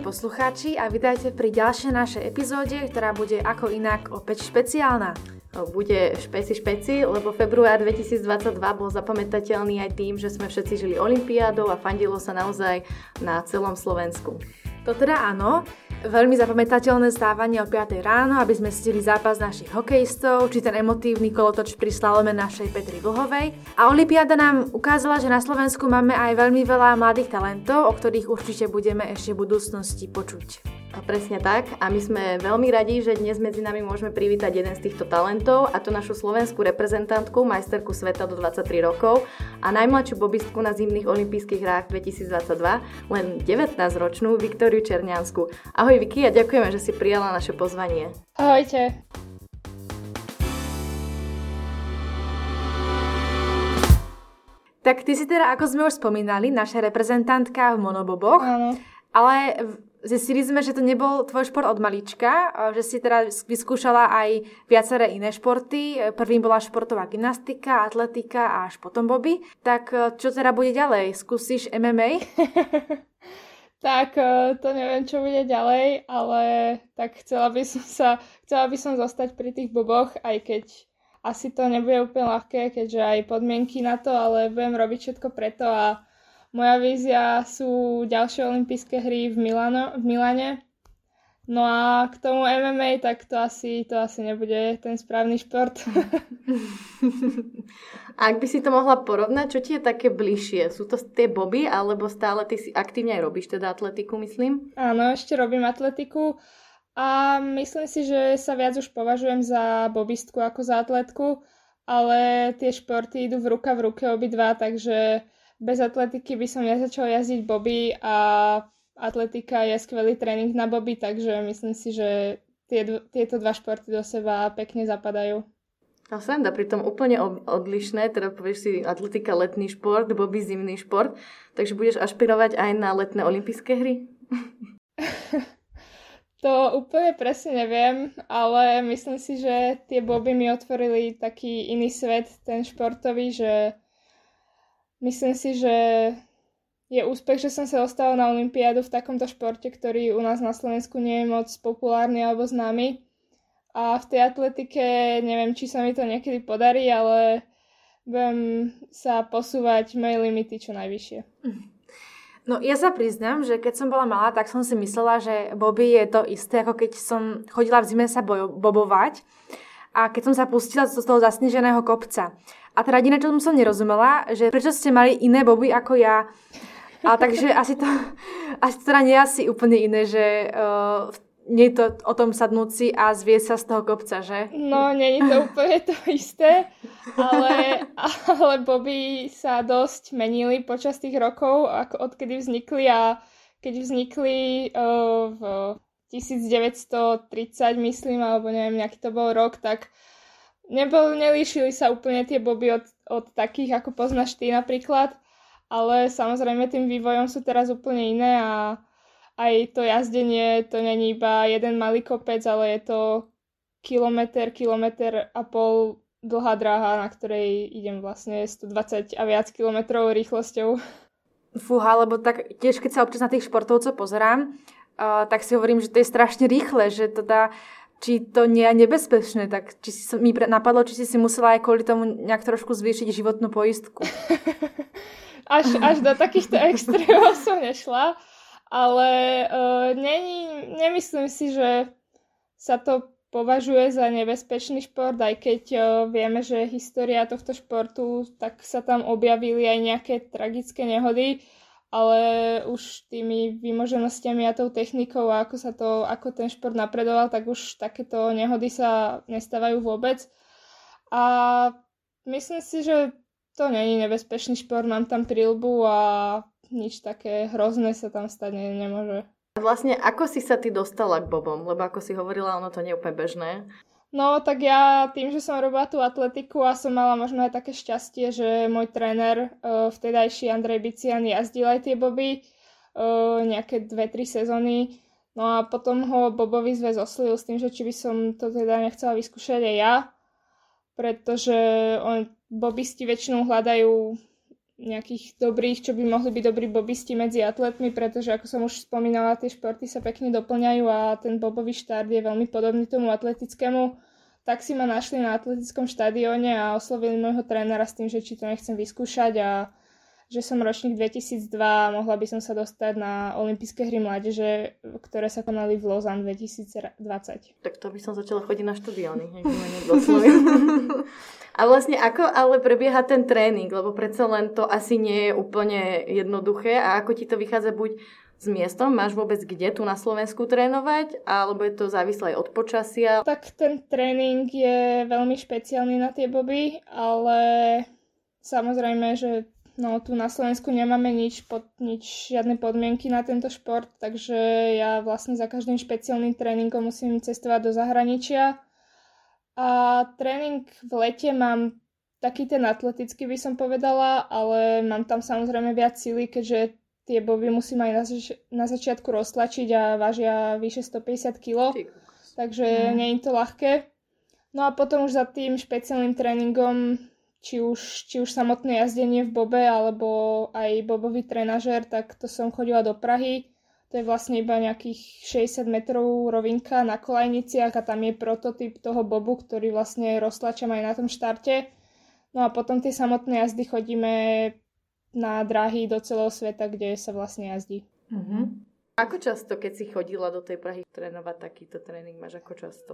poslucháči a vydajte pri ďalšej našej epizóde, ktorá bude ako inak opäť špeciálna. Bude špeci špeci, lebo február 2022 bol zapamätateľný aj tým, že sme všetci žili olympiádou a fandilo sa naozaj na celom Slovensku. To teda áno, veľmi zapamätateľné stávanie o 5 ráno, aby sme stili zápas našich hokejistov, či ten emotívny kolotoč pri slalome našej Petri Vlhovej. A Olympiáda nám ukázala, že na Slovensku máme aj veľmi veľa mladých talentov, o ktorých určite budeme ešte v budúcnosti počuť. Presne tak. A my sme veľmi radi, že dnes medzi nami môžeme privítať jeden z týchto talentov, a to našu slovenskú reprezentantku, majsterku sveta do 23 rokov a najmladšiu bobistku na zimných olympijských hrách 2022, len 19-ročnú Viktóriu Černiansku. Ahoj Vicky a ďakujeme, že si prijala naše pozvanie. Ahojte. Tak ty si teda, ako sme už spomínali, naša reprezentantka v monoboboch. Áno. Ale zistili sme, že to nebol tvoj šport od malička, že si teda vyskúšala aj viaceré iné športy. Prvým bola športová gymnastika, atletika a až potom boby. Tak e, čo teda bude ďalej? Skúsiš MMA? tak e, to neviem, čo bude ďalej, ale tak chcela by som sa, chcela by som zostať pri tých boboch, aj keď asi to nebude úplne ľahké, keďže aj podmienky na to, ale budem robiť všetko preto a moja vízia sú ďalšie olympijské hry v, Milano, v Milane. No a k tomu MMA, tak to asi, to asi nebude ten správny šport. Ak by si to mohla porovnať, čo ti je také bližšie? Sú to tie boby, alebo stále ty si aktívne aj robíš teda atletiku, myslím? Áno, ešte robím atletiku a myslím si, že sa viac už považujem za bobistku ako za atletku, ale tie športy idú v ruka v ruke obidva, takže bez atletiky by som nezačala jazdiť boby a atletika je skvelý tréning na boby, takže myslím si, že tie, tieto dva športy do seba pekne zapadajú. A sranda, pritom úplne odlišné, teda povieš si atletika letný šport, boby zimný šport, takže budeš ašpirovať aj na letné olympijské hry? to úplne presne neviem, ale myslím si, že tie boby mi otvorili taký iný svet, ten športový, že Myslím si, že je úspech, že som sa dostala na Olympiádu v takomto športe, ktorý u nás na Slovensku nie je moc populárny alebo známy. A v tej atletike neviem, či sa mi to niekedy podarí, ale budem sa posúvať moje limity čo najvyššie. No ja sa priznám, že keď som bola malá, tak som si myslela, že Bobby je to isté, ako keď som chodila v zime sa bojo- bobovať a keď som sa pustila z toho zasneženého kopca. A teda jediné, čo som nerozumela, že prečo ste mali iné boby ako ja. A takže asi to, asi to teda nie je asi úplne iné, že uh, nie je to o tom sadnúť si a zvieť sa z toho kopca, že? No, nie je to úplne to isté, ale, ale boby sa dosť menili počas tých rokov, ako odkedy vznikli a keď vznikli uh, v 1930, myslím, alebo neviem, nejaký to bol rok, tak nebol, nelíšili sa úplne tie boby od, od takých, ako poznáš ty napríklad, ale samozrejme tým vývojom sú teraz úplne iné a aj to jazdenie, to není iba jeden malý kopec, ale je to kilometr, kilometr a pol dlhá dráha, na ktorej idem vlastne 120 a viac kilometrov rýchlosťou. Fúha, lebo tak tiež keď sa občas na tých športovcov pozerám, uh, tak si hovorím, že to je strašne rýchle, že teda či to nie je nebezpečné, tak či si, mi napadlo, či si si musela aj kvôli tomu nejak trošku zvýšiť životnú poistku. až, až do takýchto extrémov som nešla, ale uh, není, nemyslím si, že sa to považuje za nebezpečný šport, aj keď uh, vieme, že história tohto športu, tak sa tam objavili aj nejaké tragické nehody ale už tými vymoženostiami a tou technikou a ako sa to, ako ten šport napredoval, tak už takéto nehody sa nestávajú vôbec. A myslím si, že to není nebezpečný šport, mám tam prílbu a nič také hrozné sa tam stať ne, nemôže. Vlastne ako si sa ty dostala k bobom? Lebo ako si hovorila, ono to nie je úplne bežné. No tak ja tým, že som robila tú atletiku a som mala možno aj také šťastie, že môj tréner uh, vtedajší Andrej Bician jazdil aj tie boby uh, nejaké dve, tri sezóny. No a potom ho Bobový zväz oslil s tým, že či by som to teda nechcela vyskúšať aj ja, pretože on, bobisti väčšinou hľadajú nejakých dobrých, čo by mohli byť dobrí bobisti medzi atletmi, pretože ako som už spomínala, tie športy sa pekne doplňajú a ten bobový štart je veľmi podobný tomu atletickému. Tak si ma našli na atletickom štadióne a oslovili môjho trénera s tým, že či to nechcem vyskúšať a že som ročník 2002 a mohla by som sa dostať na olympijské hry mládeže, ktoré sa konali v Lausanne 2020. Tak to by som začala chodiť na štadióny, A vlastne ako ale prebieha ten tréning, lebo predsa len to asi nie je úplne jednoduché a ako ti to vychádza buď s miestom? Máš vôbec kde tu na Slovensku trénovať? Alebo je to závislé od počasia? Tak ten tréning je veľmi špeciálny na tie boby, ale samozrejme, že No tu na Slovensku nemáme nič, pod, nič, žiadne podmienky na tento šport, takže ja vlastne za každým špeciálnym tréningom musím cestovať do zahraničia. A tréning v lete mám taký ten atletický by som povedala, ale mám tam samozrejme viac síly, keďže tie boby musím aj na, zač- na začiatku roztlačiť a vážia vyše 150 kg, takže mm. nie je to ľahké. No a potom už za tým špeciálnym tréningom či už, či už samotné jazdenie v Bobe alebo aj bobový trenažer, tak to som chodila do Prahy. To je vlastne iba nejakých 60 metrov rovinka na kolajniciach a tam je prototyp toho bobu, ktorý vlastne roztlačam aj na tom štarte. No a potom tie samotné jazdy chodíme na dráhy do celého sveta, kde sa vlastne jazdí. Mm-hmm. Ako často, keď si chodila do tej Prahy trénovať takýto tréning, máš ako často?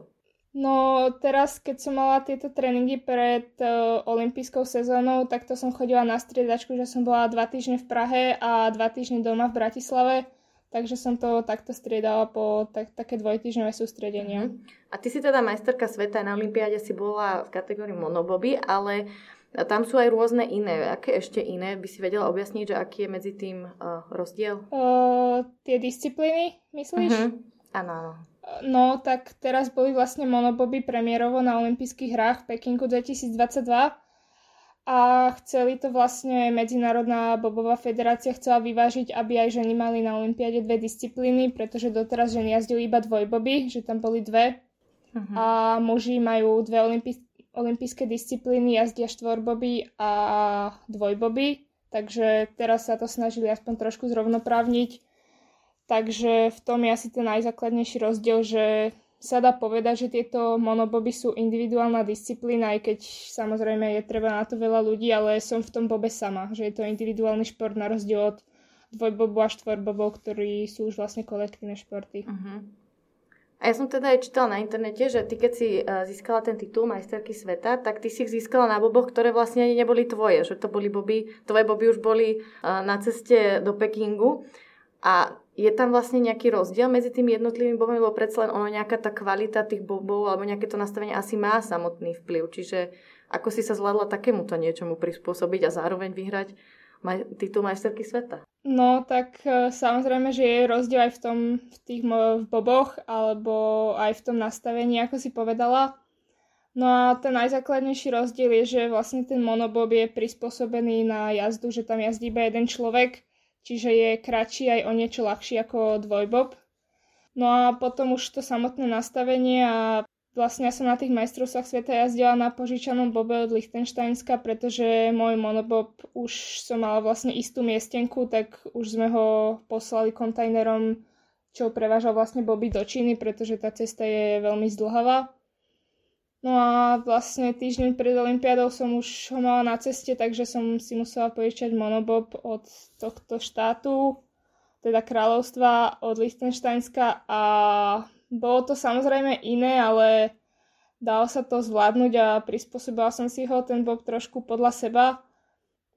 No teraz, keď som mala tieto tréningy pred uh, olympijskou sezónou, tak to som chodila na striedačku, že som bola dva týždne v Prahe a dva týždne doma v Bratislave. Takže som to takto striedala po tak, také dvojtýždňové sústredenia. Mm-hmm. A ty si teda majsterka sveta na Olympiáde si bola v kategórii monoboby, ale tam sú aj rôzne iné. Aké ešte iné by si vedela objasniť, že aký je medzi tým uh, rozdiel? Uh, tie disciplíny, myslíš? Áno, áno. No, tak teraz boli vlastne monoboby premiérovo na olympijských hrách v Pekingu 2022 a chceli to vlastne Medzinárodná bobová federácia chcela vyvážiť, aby aj ženy mali na olympiade dve disciplíny, pretože doteraz ženy jazdili iba dvojboby, že tam boli dve. Uh-huh. a muži majú dve olympijské olympijské disciplíny, jazdia štvorboby a dvojboby, takže teraz sa to snažili aspoň trošku zrovnoprávniť. Takže v tom je asi ten najzákladnejší rozdiel, že sa dá povedať, že tieto monoboby sú individuálna disciplína, aj keď samozrejme je treba na to veľa ľudí, ale som v tom bobe sama, že je to individuálny šport na rozdiel od dvojbobu a štvorbobov, ktorí sú už vlastne kolektívne športy. Uh-huh. A ja som teda aj čítala na internete, že ty keď si uh, získala ten titul majsterky sveta, tak ty si ich získala na boboch, ktoré vlastne ani neboli tvoje, že to boli boby, tvoje boby už boli uh, na ceste do Pekingu. A je tam vlastne nejaký rozdiel medzi tými jednotlivými bobmi, lebo predsa len ono nejaká tá kvalita tých bobov alebo nejaké to nastavenie asi má samotný vplyv. Čiže ako si sa zvládla takémuto niečomu prispôsobiť a zároveň vyhrať maj, titul majsterky sveta? No, tak e, samozrejme, že je rozdiel aj v tom, v tých v boboch, alebo aj v tom nastavení, ako si povedala. No a ten najzákladnejší rozdiel je, že vlastne ten monobob je prispôsobený na jazdu, že tam jazdí iba jeden človek čiže je kratší aj o niečo ľahší ako dvojbob. No a potom už to samotné nastavenie a vlastne ja som na tých majstrovstvách sveta jazdila na požičanom bobe od Lichtensteinska, pretože môj monobob už som mala vlastne istú miestenku, tak už sme ho poslali kontajnerom, čo prevážal vlastne boby do Číny, pretože tá cesta je veľmi zdlhavá. No a vlastne týždeň pred Olympiádou som už ho mala na ceste, takže som si musela požičať monobob od tohto štátu, teda kráľovstva od Liechtensteinska a bolo to samozrejme iné, ale dalo sa to zvládnuť a prispôsobila som si ho, ten bob trošku podľa seba.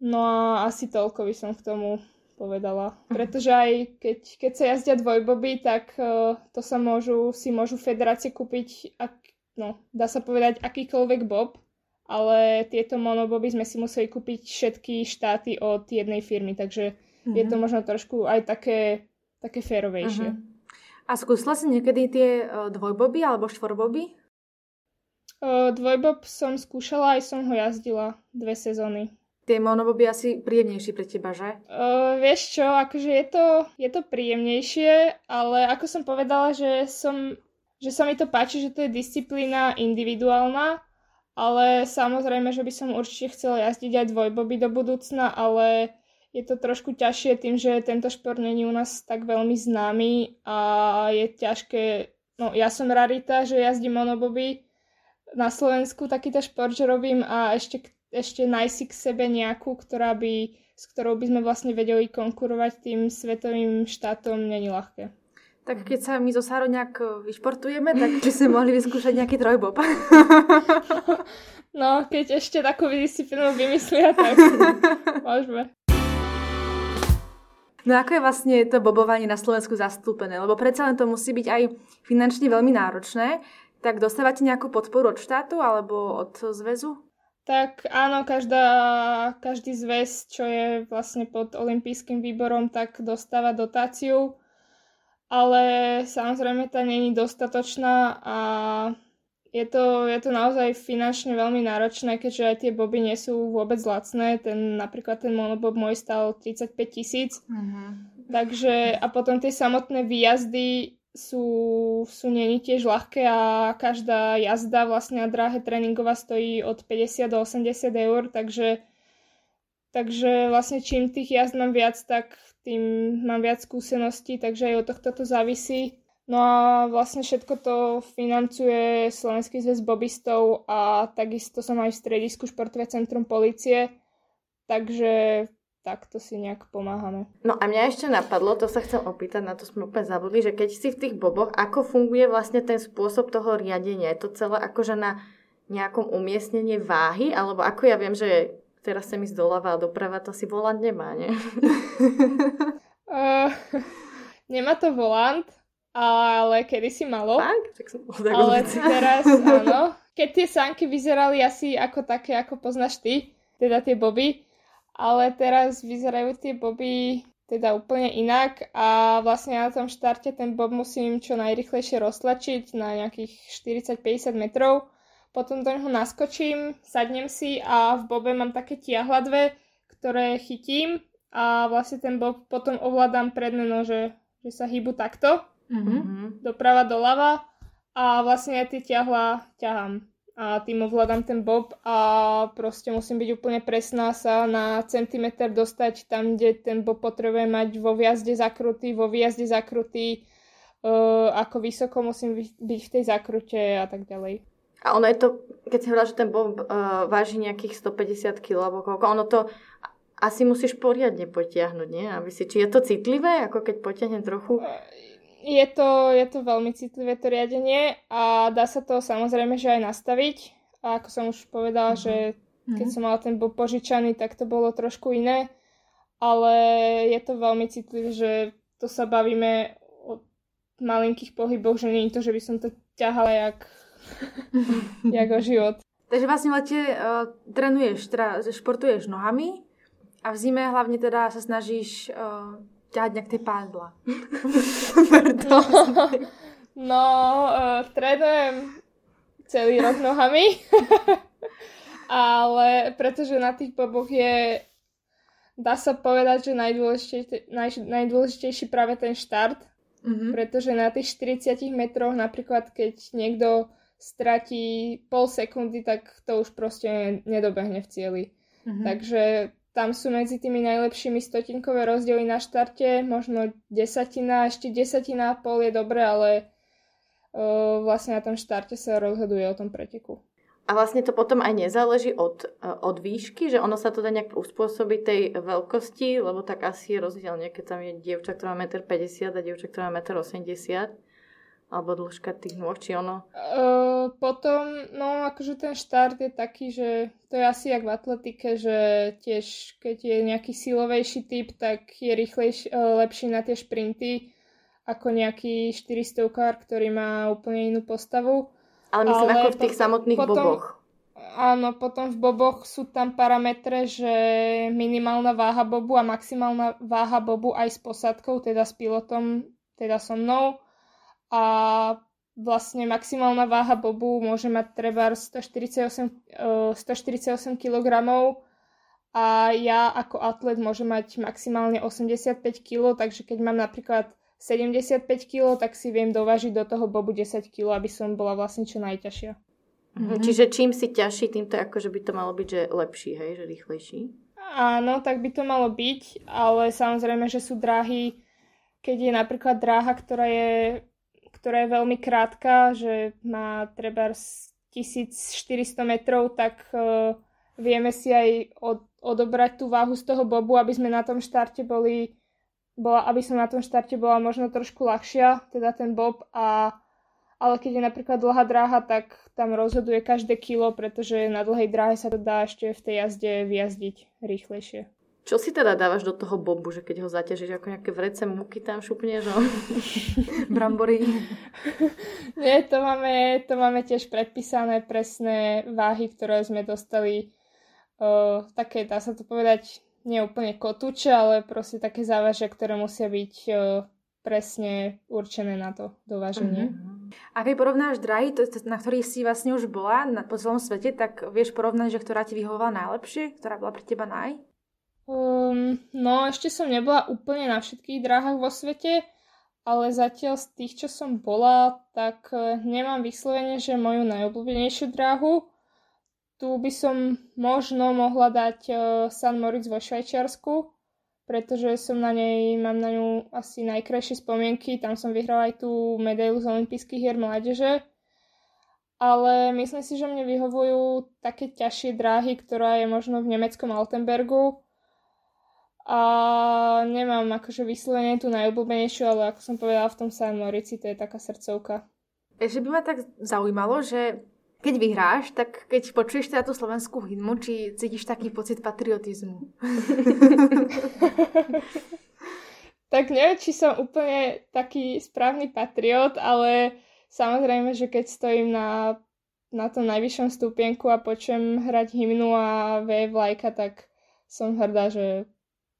No a asi toľko by som k tomu povedala. Mhm. Pretože aj keď, keď sa jazdia dvojboby, tak uh, to sa môžu, si môžu federácie kúpiť, ak no, dá sa povedať akýkoľvek bob, ale tieto monoboby sme si museli kúpiť všetky štáty od jednej firmy, takže mm-hmm. je to mhm. možno trošku aj také, také férovejšie. Mm-hmm. A skúsila si niekedy tie uh, dvojboby alebo štvorboby? Uh, dvojbob som skúšala, aj som ho jazdila dve sezóny. Tie monoboby asi príjemnejšie pre teba, že? Uh, vieš čo, akože je to, je to príjemnejšie, ale ako som povedala, že som že sa mi to páči, že to je disciplína individuálna ale samozrejme, že by som určite chcela jazdiť aj dvojboby do budúcna, ale je to trošku ťažšie tým, že tento šport není u nás tak veľmi známy a je ťažké, no ja som rarita, že jazdím monoboby na Slovensku takýto šport, že robím a ešte, ešte nájsť k sebe nejakú, ktorá by, s ktorou by sme vlastne vedeli konkurovať tým svetovým štátom, není ľahké. Tak keď sa my zo Sáro nejak e, vyšportujeme, tak by sme mohli vyskúšať nejaký trojbob. No, keď ešte takú disciplínu vymyslia, tak môžeme. No ako je vlastne to bobovanie na Slovensku zastúpené? Lebo predsa len to musí byť aj finančne veľmi náročné. Tak dostávate nejakú podporu od štátu alebo od zväzu? Tak áno, každá, každý zväz, čo je vlastne pod olympijským výborom, tak dostáva dotáciu ale samozrejme tá není dostatočná a je to, je to naozaj finančne veľmi náročné, keďže aj tie boby nie sú vôbec lacné. Ten, napríklad ten monobob môj stal 35 tisíc. Mm-hmm. Takže a potom tie samotné výjazdy sú, sú není tiež ľahké a každá jazda vlastne na dráhe tréningová stojí od 50 do 80 eur, takže Takže vlastne čím tých jazd mám viac, tak tým mám viac skúseností, takže aj od tohto to závisí. No a vlastne všetko to financuje Slovenský zväz bobistov a takisto som aj v stredisku Športové centrum policie, takže takto si nejak pomáhame. No a mňa ešte napadlo, to sa chcem opýtať, na to sme úplne zabudli, že keď si v tých boboch, ako funguje vlastne ten spôsob toho riadenia? Je to celé akože na nejakom umiestnenie váhy, alebo ako ja viem, že teraz sa mi zdoláva a doprava, to si volant nemá, nie? uh, nemá to volant, ale kedy si malo. Fakt? Tak som ale teraz áno. Keď tie sánky vyzerali asi ako také, ako poznáš ty, teda tie boby, ale teraz vyzerajú tie boby teda úplne inak a vlastne na tom štarte ten bob musím čo najrychlejšie roztlačiť na nejakých 40-50 metrov potom do neho naskočím, sadnem si a v bobe mám také tiahladve, ktoré chytím a vlastne ten bob potom ovládam predmeno, že, že sa hýbu takto, mm-hmm. doprava doľava a vlastne aj tie ťahla ťahám a tým ovládam ten bob a proste musím byť úplne presná sa na centimeter dostať tam, kde ten bob potrebuje mať vo viazde zakrutý, vo výjazde zakrutý, uh, ako vysoko musím byť v tej zakrute a tak ďalej. A ono je to, keď si hovorila, že ten bob uh, váži nejakých 150 kg alebo koľko, ono to asi musíš poriadne potiahnuť, nie? Aby si, či je to citlivé, ako keď potiahnem trochu? Je to, je to veľmi citlivé to riadenie a dá sa to samozrejme, že aj nastaviť. A ako som už povedala, uh-huh. že keď uh-huh. som mala ten bob požičaný, tak to bolo trošku iné. Ale je to veľmi citlivé, že to sa bavíme o malinkých pohyboch, že nie je to, že by som to ťahala jak jako život. Takže vlastne v lete uh, trénuješ, teda športuješ nohami a v zime hlavne teda sa snažíš uh, ťahať nejak tie pádla. no, no uh, trénujem celý rok nohami, ale pretože na tých boboch je dá sa povedať, že najdôležitejší, naj, najdôležitejší práve ten štart, mm-hmm. pretože na tých 40 metroch napríklad, keď niekto stratí pol sekundy, tak to už proste nedobehne v cieli. Mm-hmm. Takže tam sú medzi tými najlepšími stotinkové rozdiely na štarte, možno desatina, ešte desatina a pol je dobre, ale uh, vlastne na tom štarte sa rozhoduje o tom preteku. A vlastne to potom aj nezáleží od, od výšky, že ono sa to dá nejak uspôsobiť tej veľkosti, lebo tak asi je rozdiel, keď tam je dievča, ktorá má 1,50 m a dievča, ktorá má 1,80 m alebo dĺžka tých nôh, či ono? Uh, potom, no akože ten štart je taký, že to je asi jak v atletike, že tiež keď je nejaký silovejší typ, tak je rýchlejší, uh, lepší na tie šprinty ako nejaký 400 kár, ktorý má úplne inú postavu. Ale myslím Ale ako v tých potom, samotných potom, boboch. Áno, potom v boboch sú tam parametre, že minimálna váha bobu a maximálna váha bobu aj s posadkou, teda s pilotom, teda so mnou a vlastne maximálna váha bobu môže mať treba 148, 148 kg a ja ako atlet môžem mať maximálne 85 kg, takže keď mám napríklad 75 kg, tak si viem dovážiť do toho bobu 10 kg, aby som bola vlastne čo najťažšia. Mm-hmm. Čiže čím si ťažší, tým to ako, že by to malo byť, že lepší, hej, že rýchlejší? Áno, tak by to malo byť, ale samozrejme, že sú dráhy, keď je napríklad dráha, ktorá je, ktorá je veľmi krátka, že má treba 1400 metrov, tak uh, vieme si aj od, odobrať tú váhu z toho bobu, aby sme na tom štarte boli, bola, aby som na tom štarte bola možno trošku ľahšia, teda ten bob a ale keď je napríklad dlhá dráha, tak tam rozhoduje každé kilo, pretože na dlhej dráhe sa to dá ešte v tej jazde vyjazdiť rýchlejšie. Čo si teda dávaš do toho bobu, že keď ho zaťažíš, ako nejaké vrece múky tam šupneš? No? Brambory. Nie, to máme, to máme tiež predpísané presné váhy, ktoré sme dostali uh, také, dá sa to povedať, nie úplne kotúče, ale proste také závaže, ktoré musia byť uh, presne určené na to dováženie. Mm-hmm. A keď porovnáš drahy, to, na ktorých si vlastne už bola na, po celom svete, tak vieš porovnať, že ktorá ti vyhovovala najlepšie, ktorá bola pre teba naj? Um, no, ešte som nebola úplne na všetkých dráhach vo svete, ale zatiaľ z tých, čo som bola, tak uh, nemám vyslovene, že moju najobľúbenejšiu dráhu. Tu by som možno mohla dať uh, San Moritz vo Švajčiarsku, pretože som na nej, mám na ňu asi najkrajšie spomienky. Tam som vyhrala aj tú medailu z olympijských hier mládeže. Ale myslím si, že mne vyhovujú také ťažšie dráhy, ktorá je možno v nemeckom Altenbergu. A nemám akože vyslovene tú najobľúbenejšiu, ale ako som povedala v tom San Morici, to je taká srdcovka. Ešte by ma tak zaujímalo, že keď vyhráš, tak keď počuješ teda tú slovenskú hymnu, či cítiš taký pocit patriotizmu? tak neviem, či som úplne taký správny patriot, ale samozrejme, že keď stojím na, na tom najvyššom stupienku a počujem hrať hymnu a vie vlajka, tak som hrdá, že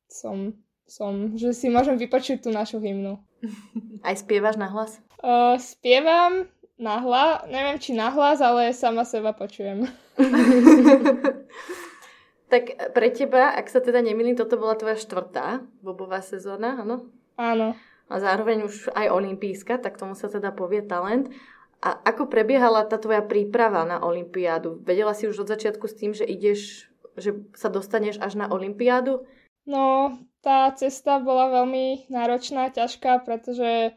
som, som, že si môžem vypočuť tú našu hymnu. Aj spievaš na hlas? Uh, spievam, nahla, neviem či nahlas, ale sama seba počujem. tak pre teba, ak sa teda nemýlim, toto bola tvoja štvrtá bobová sezóna, áno? Áno. A zároveň už aj olimpijska, tak tomu sa teda povie talent. A ako prebiehala tá tvoja príprava na olympiádu? Vedela si už od začiatku s tým, že ideš, že sa dostaneš až na olympiádu? No, tá cesta bola veľmi náročná, ťažká, pretože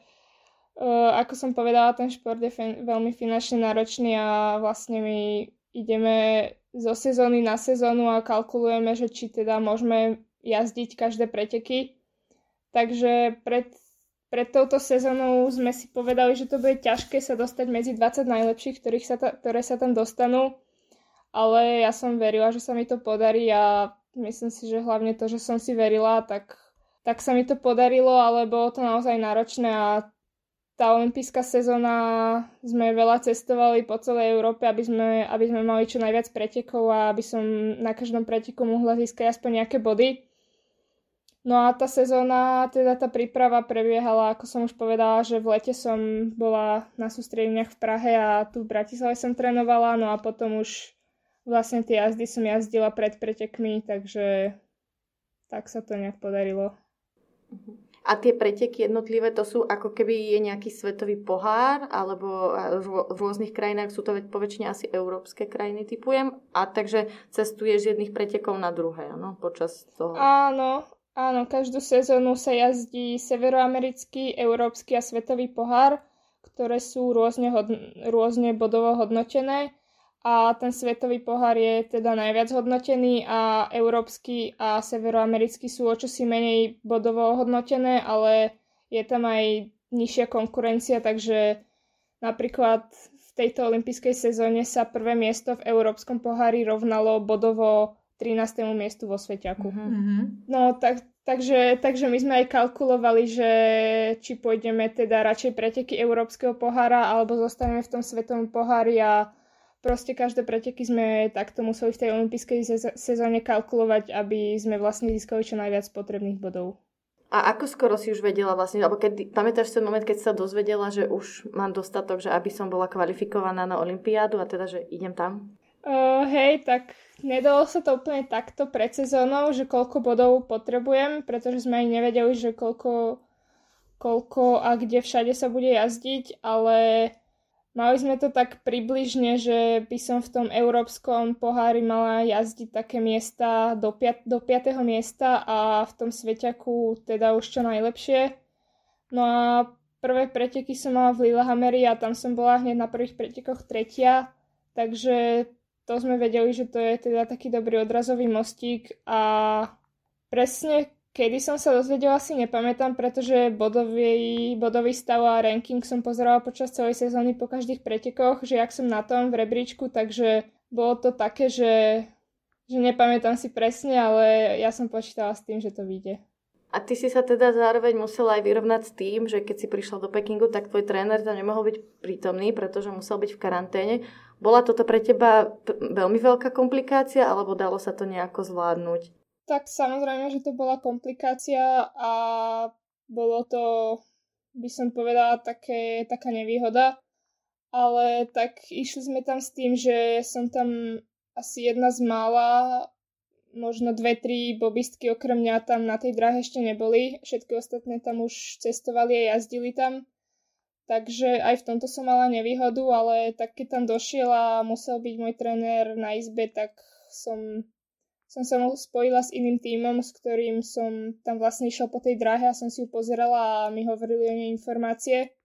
Uh, ako som povedala, ten šport je veľmi finančne náročný a vlastne my ideme zo sezóny na sezónu a kalkulujeme, že či teda môžeme jazdiť každé preteky. Takže pred, pred touto sezónou sme si povedali, že to bude ťažké sa dostať medzi 20 najlepších, ktorých sa ta, ktoré sa tam dostanú. Ale ja som verila, že sa mi to podarí a myslím si, že hlavne to, že som si verila, tak, tak sa mi to podarilo, ale bolo to naozaj náročné a tá olympijská sezóna sme veľa cestovali po celej Európe, aby sme, aby sme mali čo najviac pretekov a aby som na každom preteku mohla získať aspoň nejaké body. No a tá sezóna, teda tá príprava prebiehala, ako som už povedala, že v lete som bola na sústredeniach v Prahe a tu v Bratislave som trénovala, no a potom už vlastne tie jazdy som jazdila pred pretekmi, takže tak sa to nejak podarilo. Uh-huh. A tie preteky jednotlivé, to sú ako keby je nejaký svetový pohár, alebo v rôznych krajinách sú to poväčšine asi európske krajiny, typujem. A takže cestuješ z jedných pretekov na druhé, áno, počas toho. Áno, áno, každú sezónu sa jazdí severoamerický, európsky a svetový pohár, ktoré sú rôzne, hodn- rôzne bodovo hodnotené a ten svetový pohár je teda najviac hodnotený a európsky a severoamerický sú o čosi menej bodovo hodnotené, ale je tam aj nižšia konkurencia, takže napríklad v tejto olympijskej sezóne sa prvé miesto v európskom pohári rovnalo bodovo 13. miestu vo Sveťaku. Mm-hmm. No tak, takže, takže my sme aj kalkulovali, že či pôjdeme teda radšej preteky európskeho pohára alebo zostaneme v tom svetovom pohári a proste každé preteky sme takto museli v tej olympijskej sezóne kalkulovať, aby sme vlastne získali čo najviac potrebných bodov. A ako skoro si už vedela vlastne, alebo keď, pamätáš ten moment, keď sa dozvedela, že už mám dostatok, že aby som bola kvalifikovaná na Olympiádu a teda, že idem tam? Uh, hej, tak nedalo sa to úplne takto pred sezónou, že koľko bodov potrebujem, pretože sme aj nevedeli, že koľko, koľko a kde všade sa bude jazdiť, ale Mali sme to tak približne, že by som v tom európskom pohári mala jazdiť také miesta do, piat- do 5. miesta a v tom Sveťaku teda už čo najlepšie. No a prvé preteky som mala v Lillehammeri a tam som bola hneď na prvých pretekoch tretia, takže to sme vedeli, že to je teda taký dobrý odrazový mostík a presne Kedy som sa dozvedela, si nepamätám, pretože bodový, bodový stav a ranking som pozerala počas celej sezóny po každých pretekoch, že jak som na tom v rebríčku, takže bolo to také, že, že nepamätám si presne, ale ja som počítala s tým, že to vyjde. A ty si sa teda zároveň musela aj vyrovnať s tým, že keď si prišla do Pekingu, tak tvoj tréner tam nemohol byť prítomný, pretože musel byť v karanténe. Bola toto pre teba veľmi veľká komplikácia, alebo dalo sa to nejako zvládnuť? Tak samozrejme, že to bola komplikácia a bolo to, by som povedala, také, taká nevýhoda. Ale tak išli sme tam s tým, že som tam asi jedna z mála, možno dve, tri bobistky okrem mňa tam na tej dráhe ešte neboli. Všetky ostatné tam už cestovali a jazdili tam. Takže aj v tomto som mala nevýhodu, ale tak keď tam došiel a musel byť môj tréner na izbe, tak som som sa spojila s iným tímom, s ktorým som tam vlastne išla po tej dráhe a som si ju pozerala a mi hovorili o nej informácie.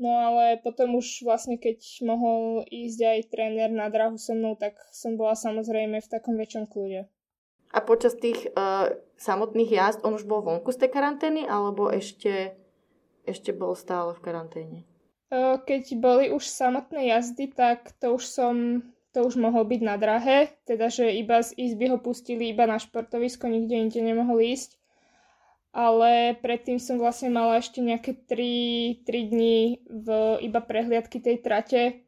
No ale potom už vlastne keď mohol ísť aj tréner na dráhu so mnou, tak som bola samozrejme v takom väčšom kľude. A počas tých uh, samotných jazd on už bol vonku z tej karantény alebo ešte, ešte bol stále v karanténe? Uh, keď boli už samotné jazdy, tak to už som to už mohol byť na drahe, teda že iba z izby ho pustili iba na športovisko, nikde inde nemohol ísť. Ale predtým som vlastne mala ešte nejaké 3, 3 dní v iba prehliadky tej trate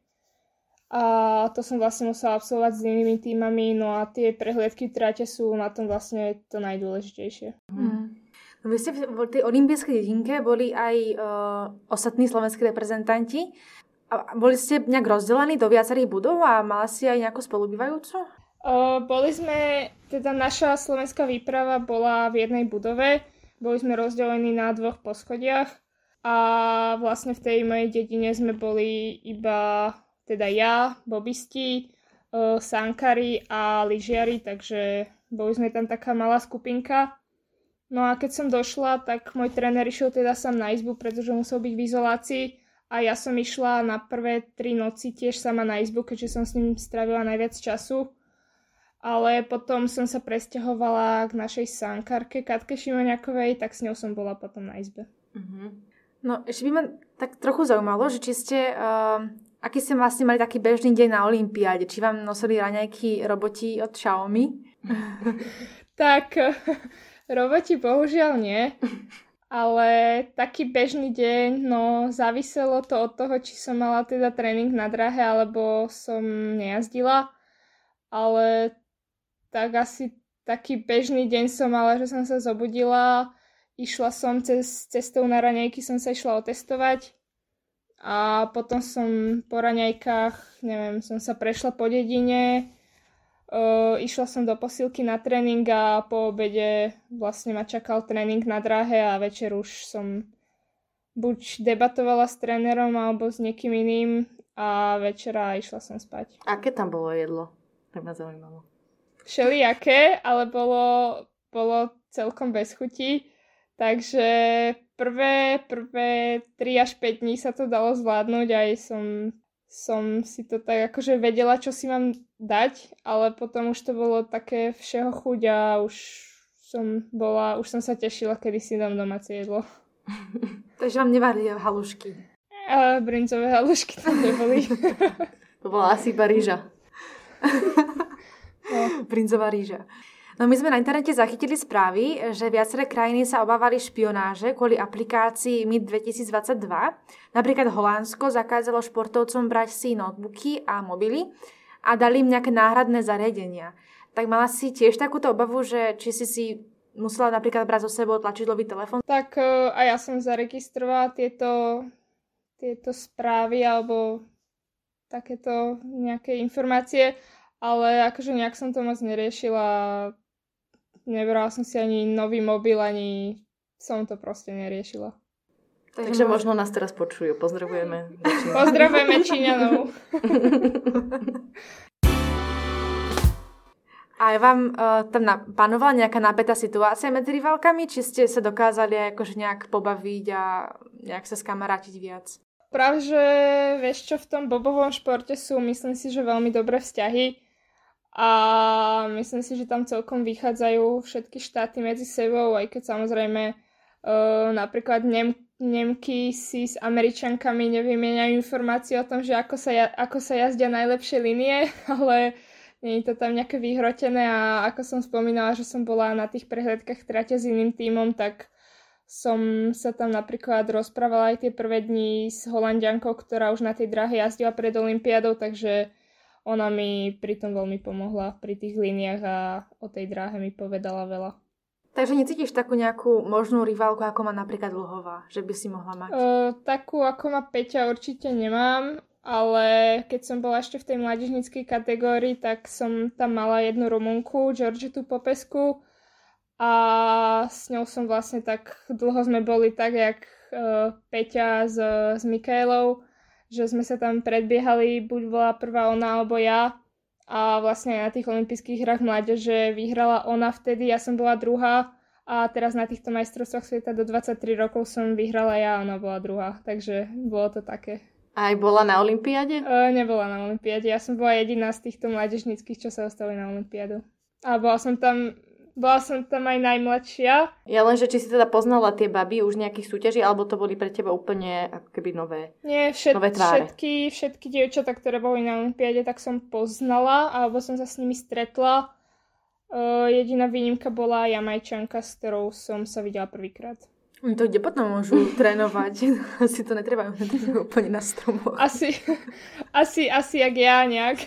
a to som vlastne musela absolvovať s inými týmami, no a tie prehliadky trate sú na tom vlastne to najdôležitejšie. Mm. No vy ste v tej olympijskej dedinke boli aj uh, ostatní slovenskí reprezentanti. A boli ste nejak rozdelení do viacerých budov a mala si aj nejakú spolubývajúcu? Boli sme, teda naša slovenská výprava bola v jednej budove, boli sme rozdelení na dvoch poschodiach a vlastne v tej mojej dedine sme boli iba teda ja, bobisti, sankari a lyžiari, takže boli sme tam taká malá skupinka. No a keď som došla, tak môj tréner išiel teda sám na izbu, pretože musel byť v izolácii a ja som išla na prvé tri noci tiež sama na izbu, keďže som s ním strávila najviac času. Ale potom som sa presťahovala k našej sankarke Katke Šimoniakovej, tak s ňou som bola potom na izbe. Uh-huh. No, ešte by ma tak trochu zaujímalo, že či ste, uh, aký ste vlastne mali taký bežný deň na Olympiáde? Či vám nosili raňajky roboti od Xiaomi? tak, roboti bohužiaľ nie ale taký bežný deň, no záviselo to od toho, či som mala teda tréning na drahe, alebo som nejazdila, ale tak asi taký bežný deň som mala, že som sa zobudila, išla som cez cestou na raňajky, som sa išla otestovať a potom som po raňajkách, neviem, som sa prešla po dedine, Uh, išla som do posilky na tréning a po obede vlastne ma čakal tréning na dráhe a večer už som buď debatovala s trénerom alebo s niekým iným a večera išla som spať. Aké tam bolo jedlo? Tak ma zaujímalo. Všelijaké, ale bolo, bolo celkom bez chuti. Takže prvé, prvé 3 až 5 dní sa to dalo zvládnuť aj som som si to tak akože vedela, čo si mám dať, ale potom už to bolo také všeho chuť a už som bola, už som sa tešila, kedy si dám domáce jedlo. Takže vám nevarili halušky? A brinzové halušky tam neboli. to bola asi iba rýža. no. Brinzová rýža. No my sme na internete zachytili správy, že viaceré krajiny sa obávali špionáže kvôli aplikácii MIT 2022. Napríklad Holandsko zakázalo športovcom brať si notebooky a mobily a dali im nejaké náhradné zariadenia. Tak mala si tiež takúto obavu, že či si si musela napríklad brať so sebou tlačidlový telefón? Tak e, a ja som zaregistrovala tieto, tieto správy alebo takéto nejaké informácie, ale akože nejak som to moc neriešila Nebrala som si ani nový mobil, ani som to proste neriešila. Takže, Takže možno nás teraz počujú. Pozdravujeme. Pozdravujeme Číňanov. A vám uh, tam na, panovala nejaká napätá situácia medzi rivalkami, či ste sa dokázali akože nejak pobaviť a nejak sa skamarátiť viac? Práve, že vieš čo, v tom bobovom športe sú, myslím si, že veľmi dobré vzťahy a myslím si, že tam celkom vychádzajú všetky štáty medzi sebou, aj keď samozrejme uh, napríklad Nem- Nemky si s Američankami nevymieňajú informácie o tom, že ako sa, ja- ako sa jazdia najlepšie linie, ale nie je to tam nejaké vyhrotené a ako som spomínala, že som bola na tých prehľadkách trate s iným tímom, tak som sa tam napríklad rozprávala aj tie prvé dni s Holandiankou, ktorá už na tej dráhe jazdila pred Olympiádou, takže ona mi pri tom veľmi pomohla pri tých líniách a o tej dráhe mi povedala veľa. Takže necítiš takú nejakú možnú rivalku, ako má napríklad Luhová, že by si mohla mať? Uh, takú, ako má Peťa, určite nemám ale keď som bola ešte v tej mládežnickej kategórii, tak som tam mala jednu Rumunku, Georgetu Popesku a s ňou som vlastne tak dlho sme boli tak, jak uh, Peťa s, s Mikaelou, že sme sa tam predbiehali, buď bola prvá ona alebo ja a vlastne na tých olympijských hrách mládeže vyhrala ona vtedy, ja som bola druhá a teraz na týchto majstrovstvách sveta do 23 rokov som vyhrala ja a ona bola druhá, takže bolo to také aj bola na Olympiáde? Uh, nebola na Olympiáde. Ja som bola jediná z týchto mládežnických, čo sa ostali na Olympiádu. A bola som tam bola som tam aj najmladšia. Ja len, že či si teda poznala tie baby už nejakých súťaží, alebo to boli pre teba úplne ako keby nové, Nie, všet, nové tváre? všetky, všetky dievčatá, ktoré boli na Olympiáde, tak som poznala, alebo som sa s nimi stretla. Uh, jediná výnimka bola Jamajčanka, s ktorou som sa videla prvýkrát. Oni to kde potom môžu trénovať? Asi to netreba úplne na stromoch. Asi, asi, asi jak ja nejak.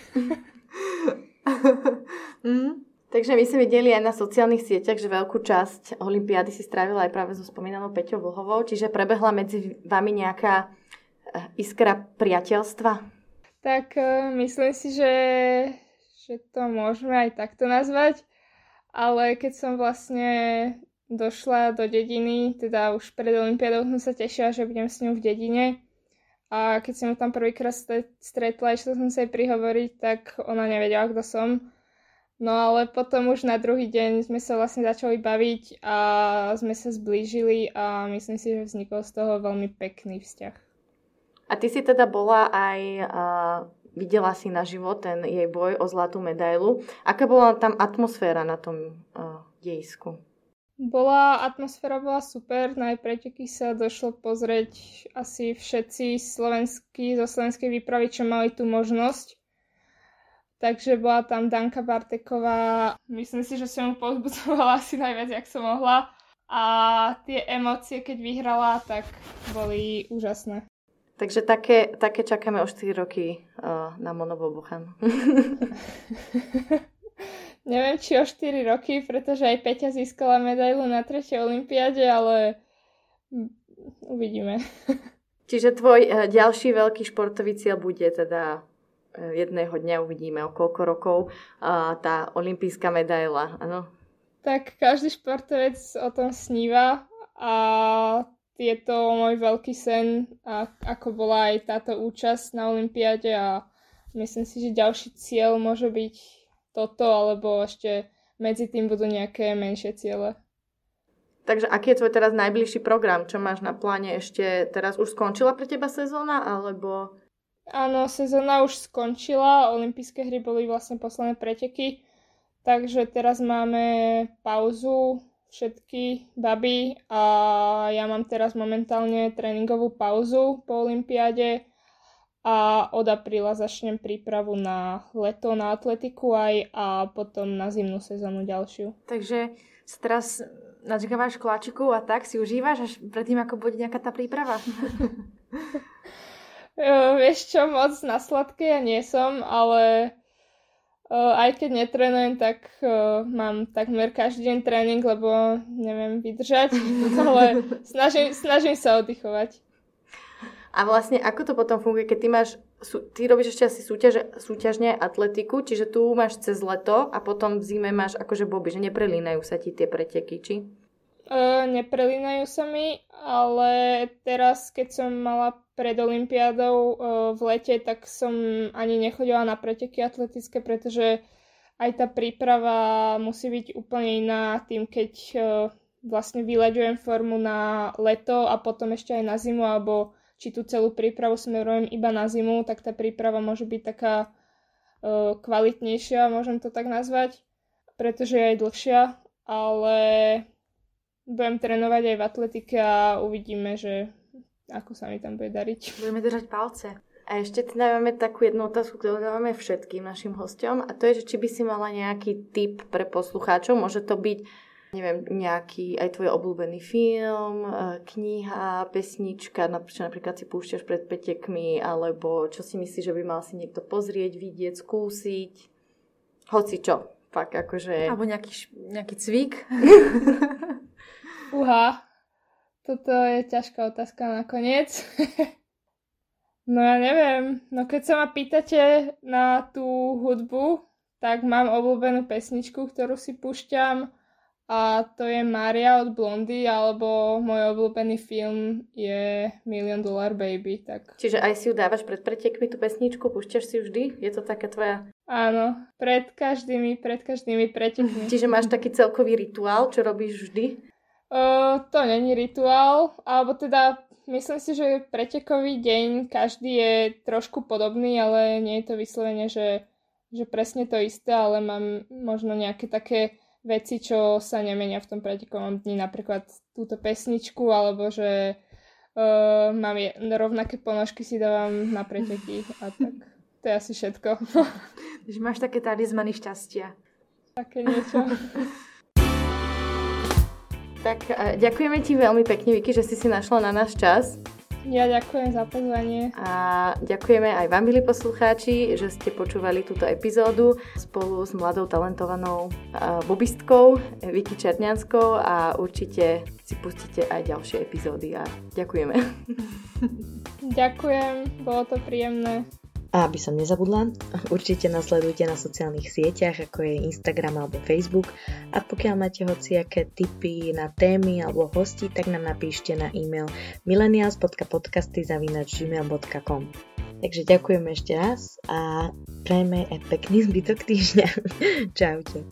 mm. Takže my sme videli aj na sociálnych sieťach, že veľkú časť Olympiády si strávila aj práve so spomínanou Peťou Vlhovou, čiže prebehla medzi vami nejaká eh, iskra priateľstva? Tak eh, myslím si, že, že to môžeme aj takto nazvať, ale keď som vlastne došla do dediny, teda už pred Olympiádou som sa tešila, že budem s ňou v dedine. A keď som ju tam prvýkrát stretla, išla som sa jej prihovoriť, tak ona nevedela, kto som. No ale potom už na druhý deň sme sa vlastne začali baviť a sme sa zblížili a myslím si, že vznikol z toho veľmi pekný vzťah. A ty si teda bola aj, uh, videla si na život ten jej boj o zlatú medailu. Aká bola tam atmosféra na tom uh, dejisku? Bola, atmosféra bola super, na preteky sa došlo pozrieť asi všetci slovenskí, zo slovenskej výpravy, čo mali tú možnosť. Takže bola tam Danka Barteková, myslím si, že som ju pozbudzovala asi najviac, jak som mohla. A tie emócie, keď vyhrala, tak boli úžasné. Takže také, také čakáme o 4 roky uh, na Monobobuchan. Neviem, či o 4 roky, pretože aj Peťa získala medailu na tretej olympiáde, ale uvidíme. Čiže tvoj uh, ďalší veľký športový cieľ bude teda jedného dňa uvidíme o koľko rokov tá olimpijská medaila, áno? Tak každý športovec o tom sníva a je to môj veľký sen, a ako bola aj táto účasť na olympiáde a myslím si, že ďalší cieľ môže byť toto, alebo ešte medzi tým budú nejaké menšie ciele. Takže aký je tvoj teraz najbližší program? Čo máš na pláne ešte teraz? Už skončila pre teba sezóna, alebo... Áno, sezóna už skončila, olympijské hry boli vlastne posledné preteky, takže teraz máme pauzu, všetky baby a ja mám teraz momentálne tréningovú pauzu po olympiáde a od apríla začnem prípravu na leto, na atletiku aj a potom na zimnú sezónu ďalšiu. Takže teraz nadžgávaš koláčiku a tak si užívaš až predtým, ako bude nejaká tá príprava? Vieš čo, moc na sladké ja nie som, ale uh, aj keď netrenujem, tak uh, mám takmer každý deň tréning, lebo neviem vydržať, ale snažím, snažím sa oddychovať. A vlastne ako to potom funguje, keď ty máš, ty robíš ešte asi súťaž, súťažne atletiku, čiže tu máš cez leto a potom v zime máš akože boby, že neprelínajú sa ti tie preteky, či? Uh, neprelínajú sa mi, ale teraz, keď som mala pred Olympiádou uh, v lete, tak som ani nechodila na preteky atletické, pretože aj tá príprava musí byť úplne iná tým, keď uh, vlastne vyľaďujem formu na leto a potom ešte aj na zimu, alebo či tú celú prípravu smerujem iba na zimu, tak tá príprava môže byť taká uh, kvalitnejšia, môžem to tak nazvať, pretože je aj dlhšia, ale budem trénovať aj v atletike a uvidíme, že ako sa mi tam bude dariť. Budeme držať palce. A ešte teda máme takú jednu otázku, ktorú dávame všetkým našim hostom a to je, že či by si mala nejaký tip pre poslucháčov. Môže to byť, neviem, nejaký aj tvoj obľúbený film, e, kniha, pesnička, čo napríklad si púšťaš pred petekmi, alebo čo si myslíš, že by mal si niekto pozrieť, vidieť, skúsiť. Hoci čo. Fakt, akože... Alebo nejaký, nejaký cvik. Uha, toto je ťažká otázka nakoniec. no ja neviem, no keď sa ma pýtate na tú hudbu, tak mám obľúbenú pesničku, ktorú si púšťam a to je Maria od Blondy, alebo môj obľúbený film je Million Dollar Baby. Tak... Čiže aj si ju dávaš pred pretekmi, tú pesničku, púšťaš si vždy? Je to taká tvoja... Áno, pred každými, pred každými pretekmi. Čiže máš taký celkový rituál, čo robíš vždy? Uh, to není rituál, alebo teda myslím si, že pretekový deň každý je trošku podobný, ale nie je to vyslovene, že, že presne to isté, ale mám možno nejaké také veci, čo sa nemenia v tom pretekovom dni, napríklad túto pesničku, alebo že uh, mám je, rovnaké ponožky si dávam na preteky a tak. To je asi všetko. Že máš také talizmany šťastia. Také niečo. Tak ďakujeme ti veľmi pekne, Vicky, že si si našla na náš čas. Ja ďakujem za pozvanie. A ďakujeme aj vám, milí poslucháči, že ste počúvali túto epizódu spolu s mladou talentovanou bobistkou Vicky Černianskou a určite si pustíte aj ďalšie epizódy a ďakujeme. Ďakujem, bolo to príjemné. A aby som nezabudla, určite nasledujte na sociálnych sieťach, ako je Instagram alebo Facebook a pokiaľ máte hociaké tipy na témy alebo hosti, tak nám napíšte na e-mail millennials.podcasty.gmail.com Takže ďakujem ešte raz a prajme aj pekný zbytok týždňa. Čaute.